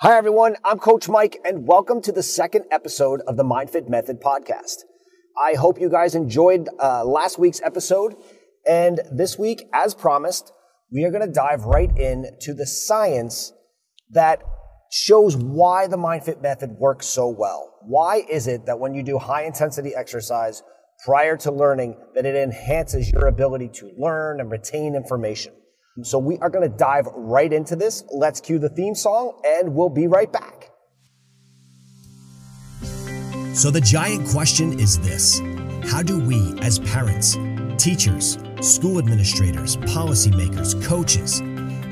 Hi, everyone. I'm Coach Mike, and welcome to the second episode of the MindFit Method podcast. I hope you guys enjoyed uh, last week's episode. And this week, as promised, we are going to dive right into the science that shows why the MindFit Method works so well. Why is it that when you do high intensity exercise prior to learning, that it enhances your ability to learn and retain information? So we are going to dive right into this. Let's cue the theme song and we'll be right back. So the giant question is this How do we, as parents, teachers, school administrators, policymakers, coaches,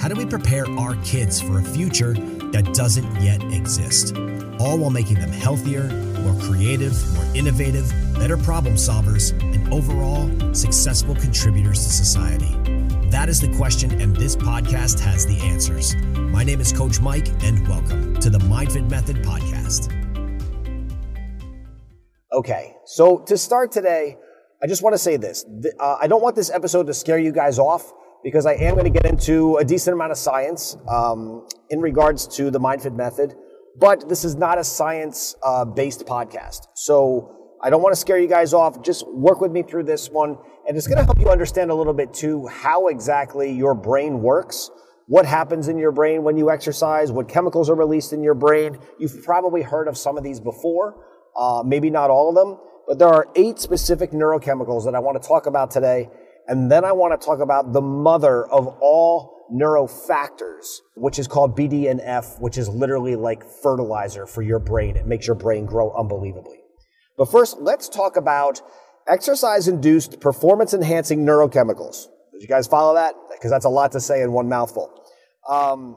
how do we prepare our kids for a future that doesn't yet exist? All while making them healthier, more creative, more innovative, better problem solvers, and overall successful contributors to society. That is the question, and this podcast has the answers. My name is Coach Mike, and welcome to the MindFit Method Podcast. Okay, so to start today, I just want to say this. Uh, I don't want this episode to scare you guys off because I am going to get into a decent amount of science um, in regards to the MindFit method, but this is not a science uh, based podcast. So I don't want to scare you guys off. Just work with me through this one. And it's going to help you understand a little bit too how exactly your brain works, what happens in your brain when you exercise, what chemicals are released in your brain. You've probably heard of some of these before, uh, maybe not all of them, but there are eight specific neurochemicals that I want to talk about today. And then I want to talk about the mother of all neurofactors, which is called BDNF, which is literally like fertilizer for your brain. It makes your brain grow unbelievably. But first, let's talk about exercise induced performance enhancing neurochemicals. Did you guys follow that? Because that's a lot to say in one mouthful. Um,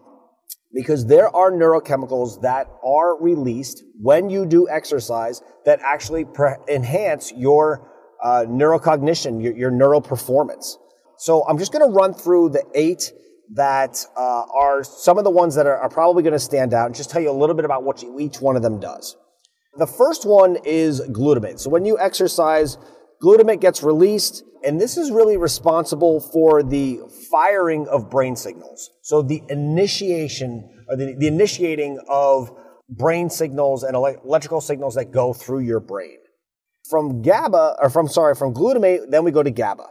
because there are neurochemicals that are released when you do exercise that actually pre- enhance your uh, neurocognition, your, your neural performance. So I'm just going to run through the eight that uh, are some of the ones that are, are probably going to stand out and just tell you a little bit about what each one of them does. The first one is glutamate. So when you exercise, glutamate gets released, and this is really responsible for the firing of brain signals. So the initiation, or the, the initiating of brain signals and electrical signals that go through your brain. From GABA, or from, sorry, from glutamate, then we go to GABA.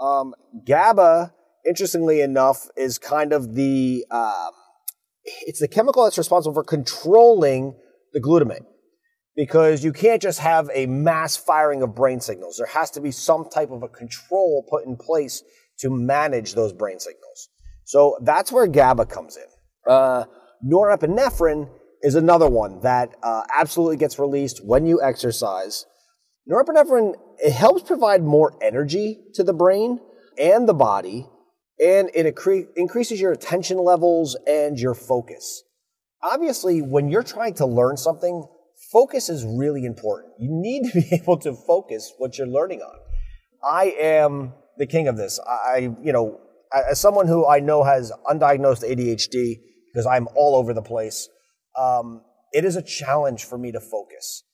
Um, GABA, interestingly enough, is kind of the, uh, it's the chemical that's responsible for controlling the glutamate because you can't just have a mass firing of brain signals. There has to be some type of a control put in place to manage those brain signals. So that's where GABA comes in. Uh, norepinephrine is another one that uh, absolutely gets released when you exercise. Norepinephrine it helps provide more energy to the brain and the body, and it accre- increases your attention levels and your focus. Obviously, when you're trying to learn something, focus is really important. You need to be able to focus what you're learning on. I am the king of this. I, you know, as someone who I know has undiagnosed ADHD because I'm all over the place, um, it is a challenge for me to focus.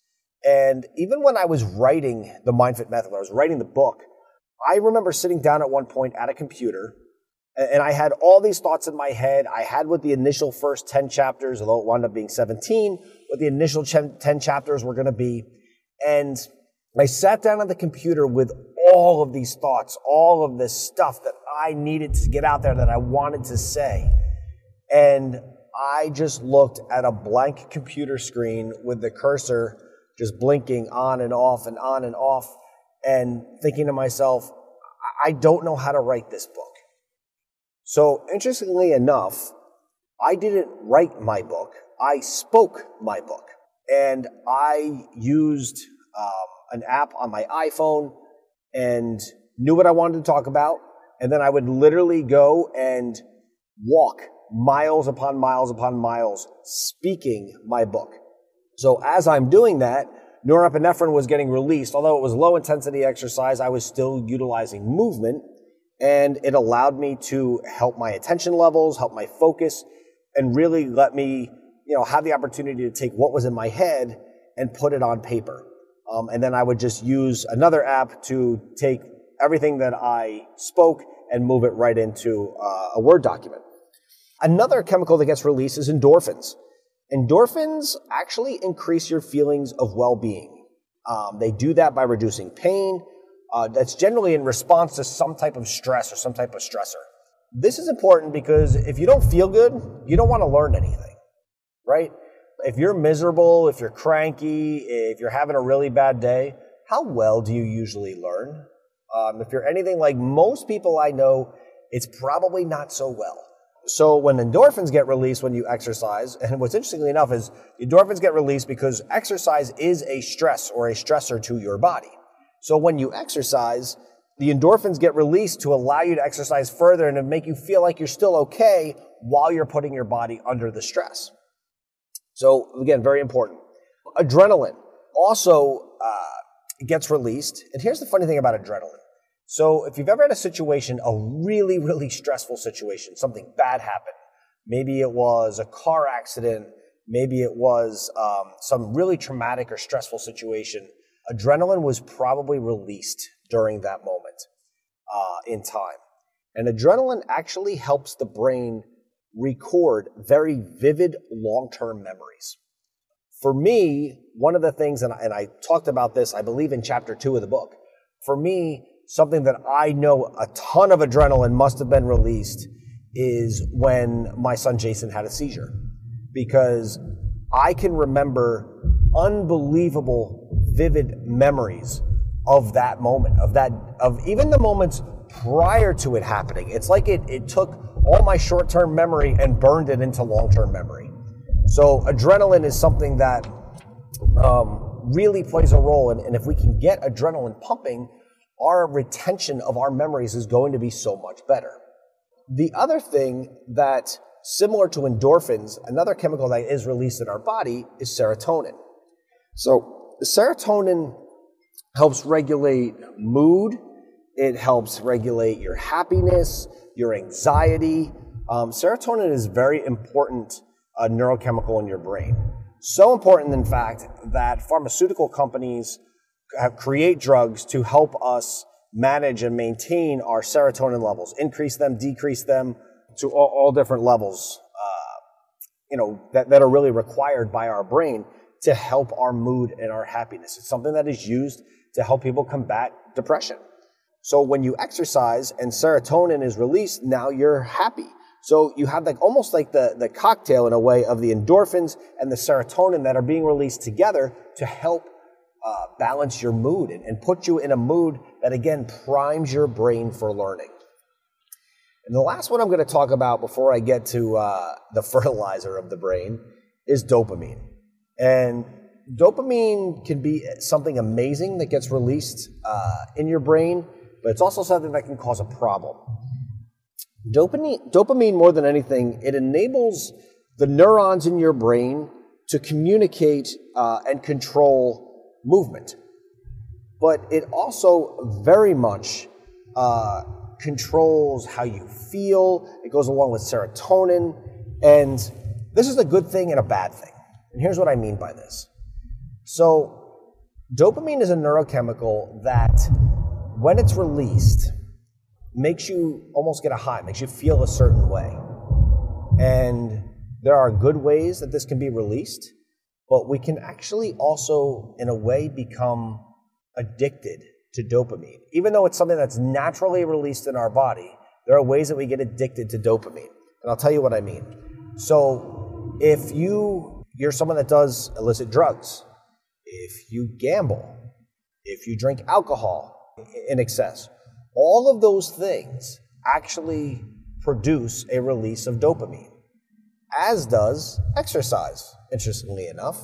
And even when I was writing the MindFit Method, when I was writing the book, I remember sitting down at one point at a computer and I had all these thoughts in my head. I had what the initial first 10 chapters, although it wound up being 17, what the initial 10 chapters were going to be. And I sat down on the computer with all of these thoughts, all of this stuff that I needed to get out there that I wanted to say. And I just looked at a blank computer screen with the cursor just blinking on and off and on and off and thinking to myself, I don't know how to write this book. So, interestingly enough, I didn't write my book, I spoke my book. And I used um, an app on my iPhone and knew what I wanted to talk about. And then I would literally go and walk miles upon miles upon miles speaking my book. So as I'm doing that, norepinephrine was getting released. Although it was low intensity exercise, I was still utilizing movement and it allowed me to help my attention levels, help my focus, and really let me, you know, have the opportunity to take what was in my head and put it on paper. Um, and then I would just use another app to take everything that I spoke and move it right into uh, a Word document. Another chemical that gets released is endorphins. Endorphins actually increase your feelings of well being. Um, they do that by reducing pain. Uh, that's generally in response to some type of stress or some type of stressor. This is important because if you don't feel good, you don't want to learn anything, right? If you're miserable, if you're cranky, if you're having a really bad day, how well do you usually learn? Um, if you're anything like most people I know, it's probably not so well. So when endorphins get released when you exercise, and what's interestingly enough is endorphins get released because exercise is a stress or a stressor to your body. So when you exercise, the endorphins get released to allow you to exercise further and to make you feel like you're still okay while you're putting your body under the stress. So again, very important. Adrenaline also uh, gets released. And here's the funny thing about adrenaline. So if you've ever had a situation, a really, really stressful situation, something bad happened, maybe it was a car accident, maybe it was um, some really traumatic or stressful situation, adrenaline was probably released during that moment uh, in time. And adrenaline actually helps the brain record very vivid long term memories. For me, one of the things, and I, and I talked about this, I believe, in chapter two of the book, for me, something that I know a ton of adrenaline must have been released is when my son Jason had a seizure. Because I can remember unbelievable, vivid memories of that moment, of that, of even the moments prior to it happening. It's like it, it took all my short term memory and burned it into long term memory. So, adrenaline is something that um, really plays a role. And, and if we can get adrenaline pumping, our retention of our memories is going to be so much better. The other thing that, similar to endorphins, another chemical that is released in our body is serotonin. So, serotonin helps regulate mood, it helps regulate your happiness, your anxiety. Um, serotonin is very important uh, neurochemical in your brain. So important, in fact, that pharmaceutical companies create drugs to help us manage and maintain our serotonin levels, increase them, decrease them to all, all different levels, uh, you know, that, that are really required by our brain to help our mood and our happiness. It's something that is used to help people combat depression. So when you exercise and serotonin is released, now you're happy. So you have like almost like the, the cocktail in a way of the endorphins and the serotonin that are being released together to help uh, balance your mood and, and put you in a mood that again primes your brain for learning. And the last one I'm going to talk about before I get to uh, the fertilizer of the brain is dopamine. And dopamine can be something amazing that gets released uh, in your brain, but it's also something that can cause a problem. Dopamine, dopamine, more than anything, it enables the neurons in your brain to communicate uh, and control movement. But it also very much uh, controls how you feel. It goes along with serotonin. And this is a good thing and a bad thing. And here's what I mean by this. So, dopamine is a neurochemical that, when it's released, makes you almost get a high, makes you feel a certain way. And there are good ways that this can be released, but we can actually also, in a way, become addicted to dopamine. Even though it's something that's naturally released in our body, there are ways that we get addicted to dopamine. And I'll tell you what I mean. So, if you you're someone that does illicit drugs, if you gamble, if you drink alcohol in excess, all of those things actually produce a release of dopamine, as does exercise interestingly enough.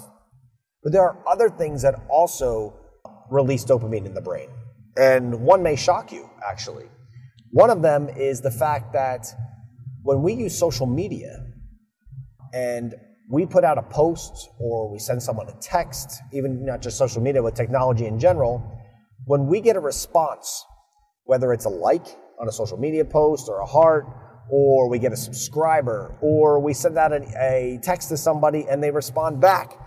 But there are other things that also release dopamine in the brain. And one may shock you, actually. One of them is the fact that when we use social media and we put out a post or we send someone a text, even not just social media, but technology in general, when we get a response, whether it's a like on a social media post or a heart or we get a subscriber, or we send out a, a text to somebody and they respond back,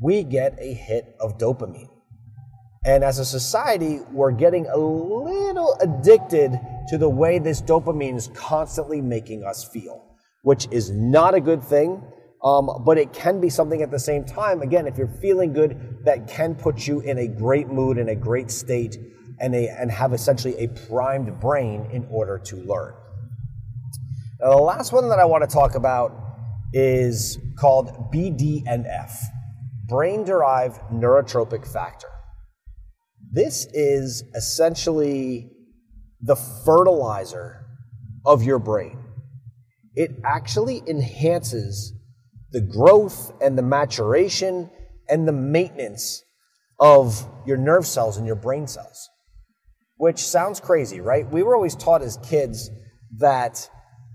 we get a hit of dopamine. And as a society, we're getting a little addicted to the way this dopamine is constantly making us feel, which is not a good thing. Um, but it can be something at the same time, again, if you're feeling good, that can put you in a great mood, in a great state, and, a, and have essentially a primed brain in order to learn. Now, the last one that I want to talk about is called BDNF, brain derived neurotropic factor. This is essentially the fertilizer of your brain. It actually enhances the growth and the maturation and the maintenance of your nerve cells and your brain cells. Which sounds crazy, right? We were always taught as kids that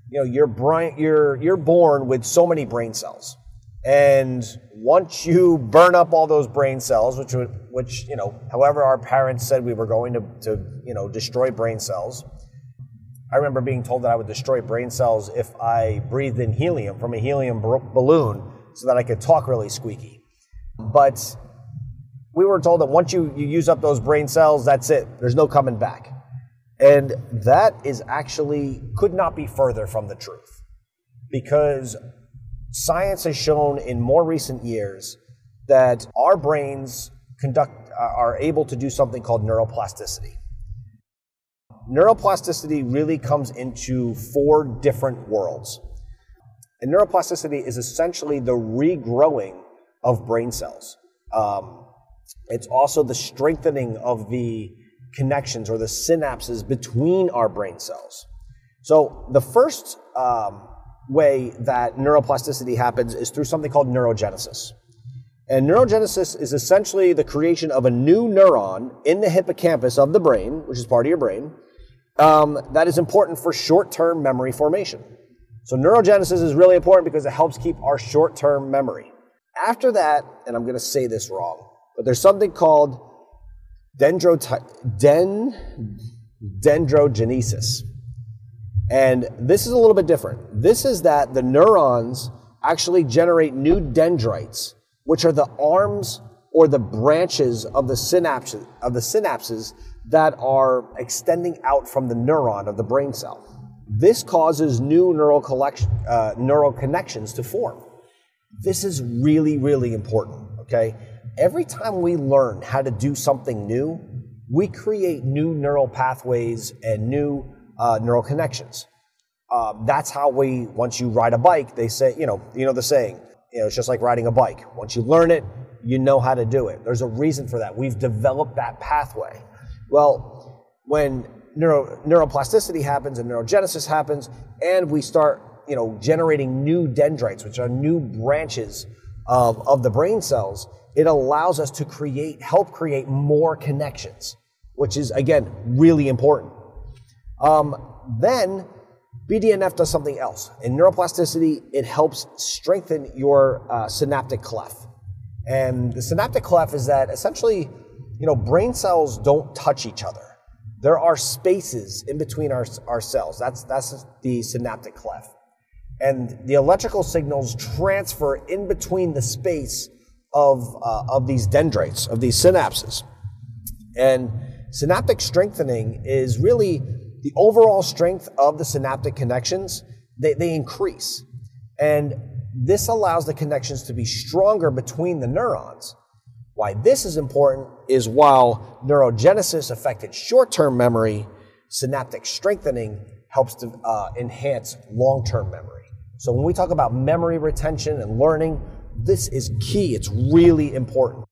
you know your brain you're you're born with so many brain cells. And once you burn up all those brain cells, which which you know, however our parents said we were going to, to you know destroy brain cells, I remember being told that I would destroy brain cells if I breathed in helium from a helium balloon so that I could talk really squeaky. But we were told that once you, you use up those brain cells, that's it. There's no coming back. And that is actually could not be further from the truth. Because science has shown in more recent years that our brains conduct are able to do something called neuroplasticity neuroplasticity really comes into four different worlds. And neuroplasticity is essentially the regrowing of brain cells. Um, it's also the strengthening of the connections or the synapses between our brain cells. So, the first um, way that neuroplasticity happens is through something called neurogenesis. And neurogenesis is essentially the creation of a new neuron in the hippocampus of the brain, which is part of your brain, um, that is important for short term memory formation. So, neurogenesis is really important because it helps keep our short term memory. After that, and I'm going to say this wrong, but there's something called den- dendrogenesis. And this is a little bit different. This is that the neurons actually generate new dendrites, which are the arms or the branches of the synapses, of the synapses that are extending out from the neuron of the brain cell. This causes new neural, collection, uh, neural connections to form. This is really, really important, okay? Every time we learn how to do something new, we create new neural pathways and new uh, neural connections. Uh, that's how we, once you ride a bike, they say, you know, you know the saying, you know, it's just like riding a bike. Once you learn it, you know how to do it. There's a reason for that. We've developed that pathway. Well, when neuro, neuroplasticity happens and neurogenesis happens, and we start you know, generating new dendrites, which are new branches of, of the brain cells, it allows us to create, help create more connections, which is, again, really important. Um, then BDNF does something else. In neuroplasticity, it helps strengthen your uh, synaptic cleft. And the synaptic cleft is that essentially you know, brain cells don't touch each other. There are spaces in between our, our cells. That's, that's the synaptic cleft. And the electrical signals transfer in between the space of, uh, of these dendrites, of these synapses. And synaptic strengthening is really the overall strength of the synaptic connections, they, they increase. And this allows the connections to be stronger between the neurons. Why this is important is while neurogenesis affected short term memory, synaptic strengthening helps to uh, enhance long term memory. So when we talk about memory retention and learning, this is key. It's really important.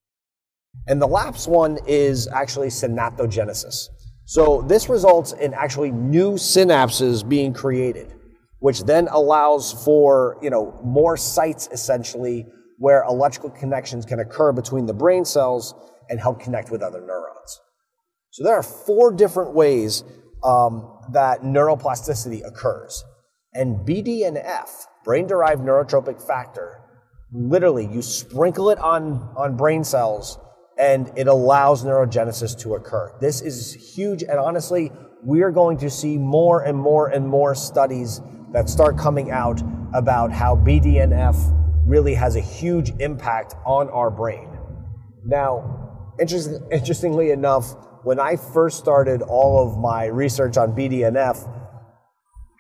And the last one is actually synaptogenesis. So this results in actually new synapses being created, which then allows for, you know, more sites essentially where electrical connections can occur between the brain cells and help connect with other neurons. So there are four different ways um, that neuroplasticity occurs. And BDNF, brain derived neurotrophic factor, literally you sprinkle it on, on brain cells and it allows neurogenesis to occur. This is huge, and honestly, we are going to see more and more and more studies that start coming out about how BDNF really has a huge impact on our brain. Now, interesting, interestingly enough, when I first started all of my research on BDNF,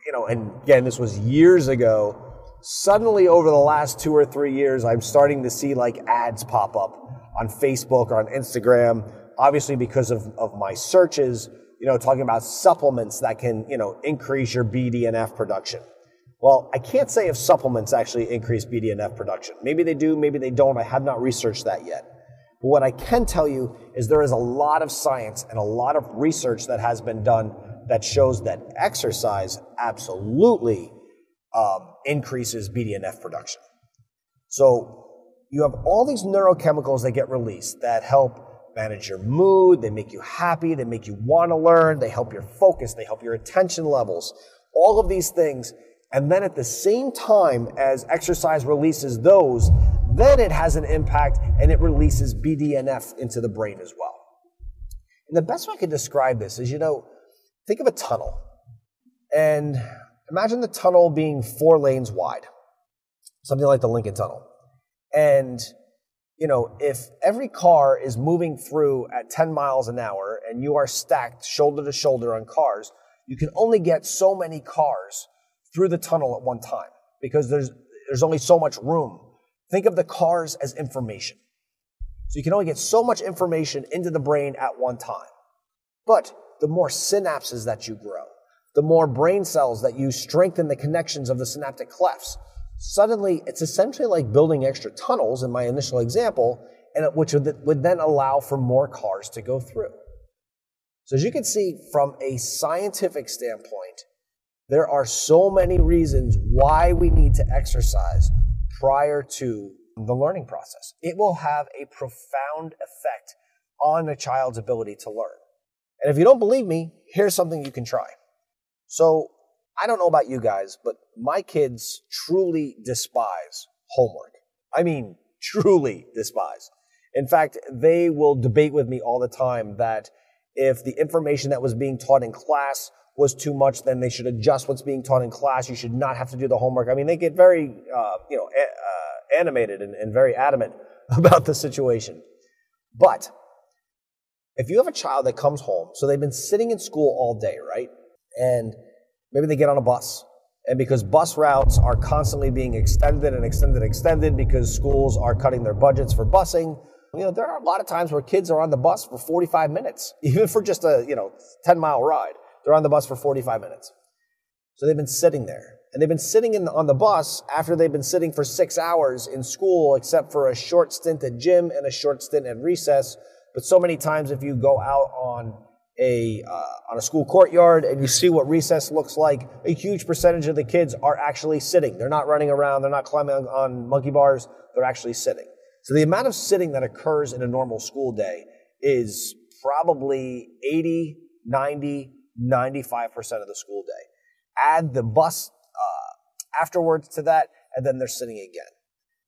you know, and again, this was years ago, suddenly over the last two or three years, I'm starting to see like ads pop up on Facebook or on Instagram, obviously because of, of my searches, you know, talking about supplements that can, you know, increase your BDNF production. Well, I can't say if supplements actually increase BDNF production. Maybe they do, maybe they don't. I have not researched that yet. But what I can tell you is there is a lot of science and a lot of research that has been done that shows that exercise absolutely um, increases BDNF production. So you have all these neurochemicals that get released that help manage your mood, they make you happy, they make you want to learn, they help your focus, they help your attention levels, all of these things. And then at the same time as exercise releases those, then it has an impact and it releases BDNF into the brain as well. And the best way I could describe this is, you know, think of a tunnel. And imagine the tunnel being four lanes wide, something like the Lincoln Tunnel. And, you know, if every car is moving through at 10 miles an hour and you are stacked shoulder to shoulder on cars, you can only get so many cars through the tunnel at one time because there's, there's only so much room. Think of the cars as information. So you can only get so much information into the brain at one time. But the more synapses that you grow, the more brain cells that you strengthen the connections of the synaptic clefts, suddenly it's essentially like building extra tunnels in my initial example, and which would, would then allow for more cars to go through. So as you can see from a scientific standpoint, there are so many reasons why we need to exercise prior to the learning process. It will have a profound effect on a child's ability to learn. And if you don't believe me, here's something you can try. So, I don't know about you guys, but my kids truly despise homework. I mean, truly despise. In fact, they will debate with me all the time that if the information that was being taught in class was too much, then they should adjust what's being taught in class. You should not have to do the homework. I mean, they get very, uh, you know, uh, animated and, and very adamant about the situation. But if you have a child that comes home, so they've been sitting in school all day, right? And maybe they get on a bus. And because bus routes are constantly being extended and extended and extended because schools are cutting their budgets for busing, you know, there are a lot of times where kids are on the bus for 45 minutes, even for just a, you know, 10 mile ride. They're on the bus for 45 minutes. So they've been sitting there. And they've been sitting the, on the bus after they've been sitting for six hours in school, except for a short stint at gym and a short stint at recess. But so many times, if you go out on a uh, on a school courtyard and you see what recess looks like, a huge percentage of the kids are actually sitting. They're not running around. They're not climbing on, on monkey bars. They're actually sitting. So the amount of sitting that occurs in a normal school day is probably 80, 90, 95% of the school day. Add the bus uh, afterwards to that, and then they're sitting again.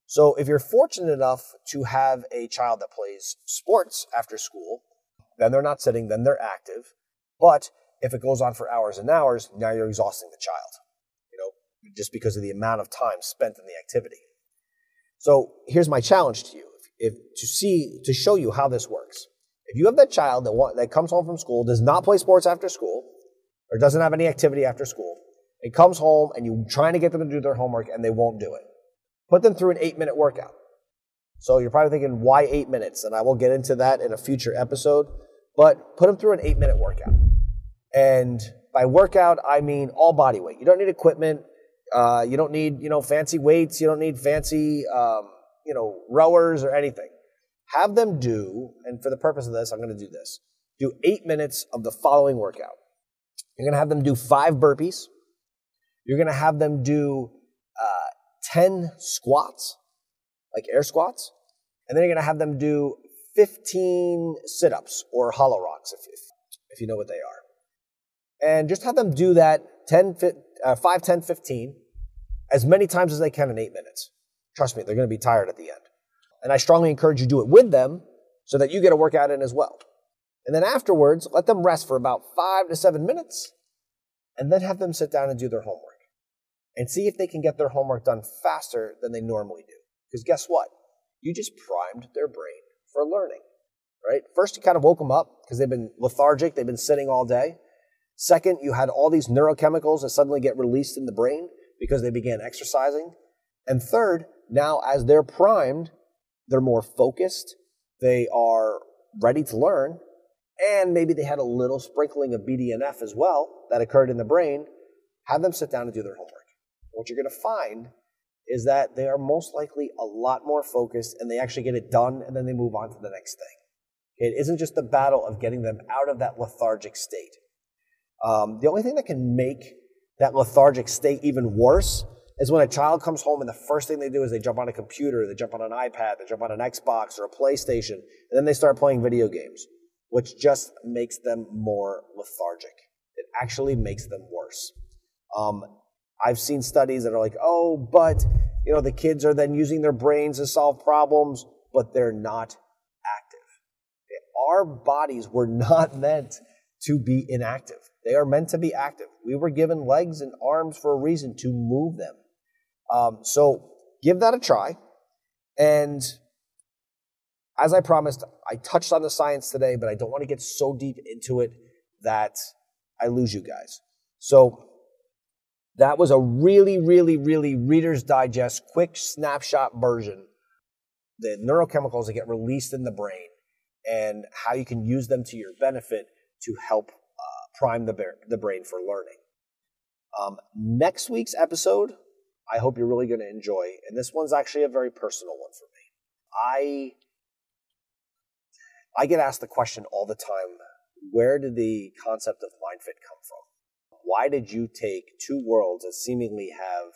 So if you're fortunate enough to have a child that plays sports after school, then they're not sitting, then they're active. But if it goes on for hours and hours, now you're exhausting the child, you know, just because of the amount of time spent in the activity. So here's my challenge to you, if, to see, to show you how this works. If you have that child that, want, that comes home from school, does not play sports after school, or doesn't have any activity after school, and comes home and you're trying to get them to do their homework and they won't do it, put them through an eight minute workout. So you're probably thinking, why eight minutes? And I will get into that in a future episode, but put them through an eight minute workout. And by workout, I mean all body weight. You don't need equipment. Uh, you don't need, you know, fancy weights. You don't need fancy, um, you know, rowers or anything. Have them do, and for the purpose of this, I'm going to do this. Do eight minutes of the following workout. You're going to have them do five burpees. You're going to have them do uh, 10 squats, like air squats. And then you're going to have them do 15 sit ups or hollow rocks, if, if, if, you know what they are. And just have them do that 10, uh, 5, 10, 15, as many times as they can in eight minutes. Trust me, they're going to be tired at the end. And I strongly encourage you to do it with them so that you get a workout in as well. And then afterwards, let them rest for about five to seven minutes and then have them sit down and do their homework and see if they can get their homework done faster than they normally do. Because guess what? You just primed their brain for learning, right? First, you kind of woke them up because they've been lethargic, they've been sitting all day. Second, you had all these neurochemicals that suddenly get released in the brain. because they began exercising. And third, now as they're primed, they're more focused, they are ready to learn, and maybe they had a little sprinkling of BDNF as well that occurred in the brain. Have them sit down and do their homework. What you're going to find is that they are most likely a lot more focused and they actually get it done and then they move on to the next thing. It isn't just the battle of getting them out of that lethargic state. Um, the only thing that can make that lethargic state even worse is when a child comes home and the first thing they do is they jump on a computer, they jump on an iPad, they jump on an Xbox or a PlayStation, and then they start playing video games, which just makes them more lethargic. It actually makes them worse. Um, I've seen studies that are like, oh, but you know, the kids are then using their brains to solve problems, but they're not active. Our bodies were not meant to be inactive. They are meant to be active. We were given legs and arms for a reason to move them. Um, so give that a try. And as I promised, I touched on the science today, but I don't want to get so deep into it that I lose you guys. So that was a really, really, really Reader's Digest, quick snapshot version. The neurochemicals that get released in the brain and how you can use them to your benefit to help uh, prime the, the brain for learning. Um, next week's episode, I hope you're really going to enjoy, and this one's actually a very personal one for me. I I get asked the question all the time: Where did the concept of MindFit come from? why did you take two worlds that seemingly have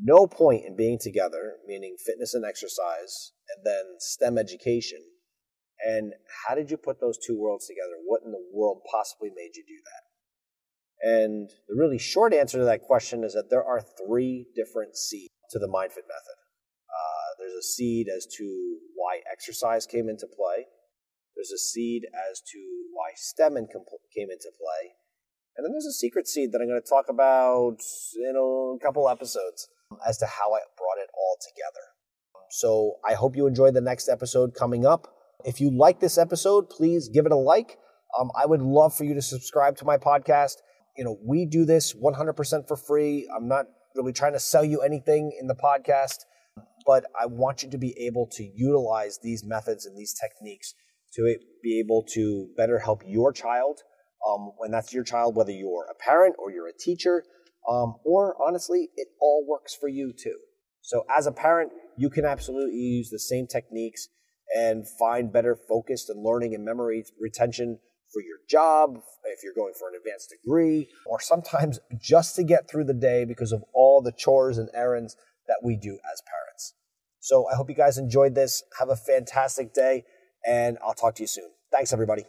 no point in being together, meaning fitness and exercise, and then STEM education, and how did you put those two worlds together? What in the world possibly made you do that? And the really short answer to that question is that there are three different seeds to the MindFit method. Uh, there's a seed as to why exercise came into play. There's a seed as to why STEM came into play. And then there's a secret seed that I'm going to talk about in a couple episodes as to how I brought it all together. So I hope you enjoy the next episode coming up. If you like this episode, please give it a like. Um, I would love for you to subscribe to my podcast. You know, we do this 100% for free. I'm not really trying to sell you anything in the podcast, but I want you to be able to utilize these methods and these techniques to be able to better help your child um, when that's your child, whether you're a parent or you're a teacher, um, or honestly, it all works for you too. So as a parent, you can absolutely use the same techniques and find better focused and learning and memory retention for your job, if you're going for an advanced degree, or sometimes just to get through the day because of all the chores and errands that we do as parents. So I hope you guys enjoyed this. Have a fantastic day, and I'll talk to you soon. Thanks, everybody.